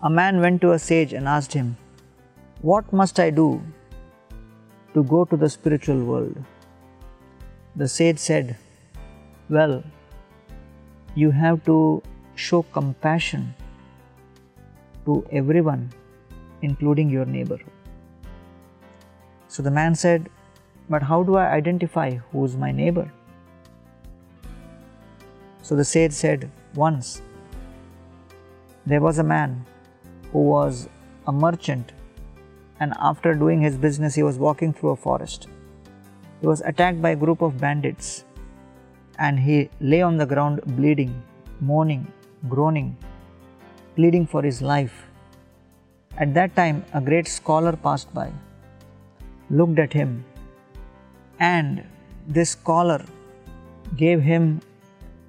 A man went to a sage and asked him, What must I do to go to the spiritual world? The sage said, Well, you have to show compassion to everyone, including your neighbor. So the man said, But how do I identify who is my neighbor? So the sage said, Once there was a man who was a merchant, and after doing his business, he was walking through a forest. He was attacked by a group of bandits, and he lay on the ground bleeding, moaning, groaning, pleading for his life. At that time, a great scholar passed by, looked at him, and this scholar gave him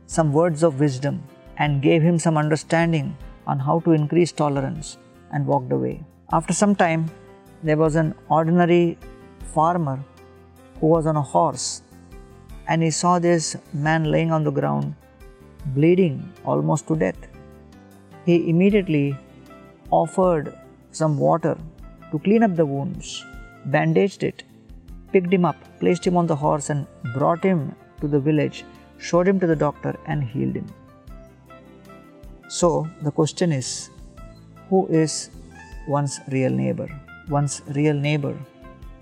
some words of wisdom and gave him some understanding on how to increase tolerance and walked away. After some time, there was an ordinary farmer who was on a horse and he saw this man laying on the ground, bleeding almost to death. He immediately offered some water to clean up the wounds, bandaged it, picked him up, placed him on the horse, and brought him to the village showed him to the doctor, and healed him. So, the question is who is one's real neighbor? One's real neighbor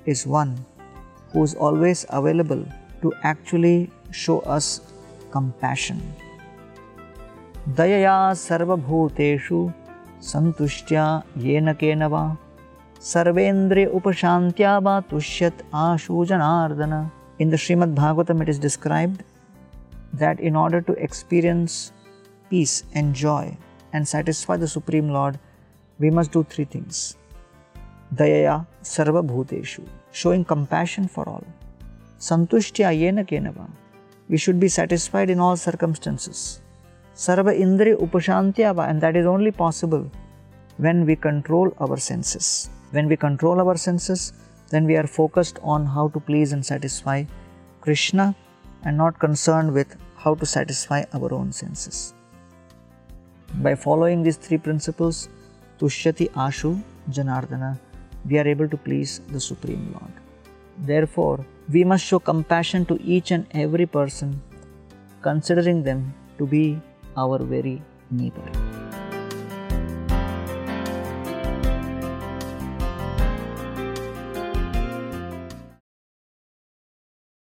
is one who is always available to actually show us compassion. दयया सर्वभूतेषु सन्तुष्ट्या येन केन वा सर्वेन्द्रिय उपशान्त्या वा तुष्यत् आशु Janardan In the Srimad Bhagavatam it is described that in order to experience peace and joy and satisfy the Supreme Lord, we must do three things. Dayaya sarva bhuteshu, showing compassion for all. Santushtya yena kenava, we should be satisfied in all circumstances. Sarva indri upashantyava, and that is only possible when we control our senses. When we control our senses, then we are focused on how to please and satisfy Krishna and not concerned with how to satisfy our own senses. By following these three principles, Tushyati Ashu Janardana, we are able to please the Supreme Lord. Therefore, we must show compassion to each and every person, considering them to be our very neighbor.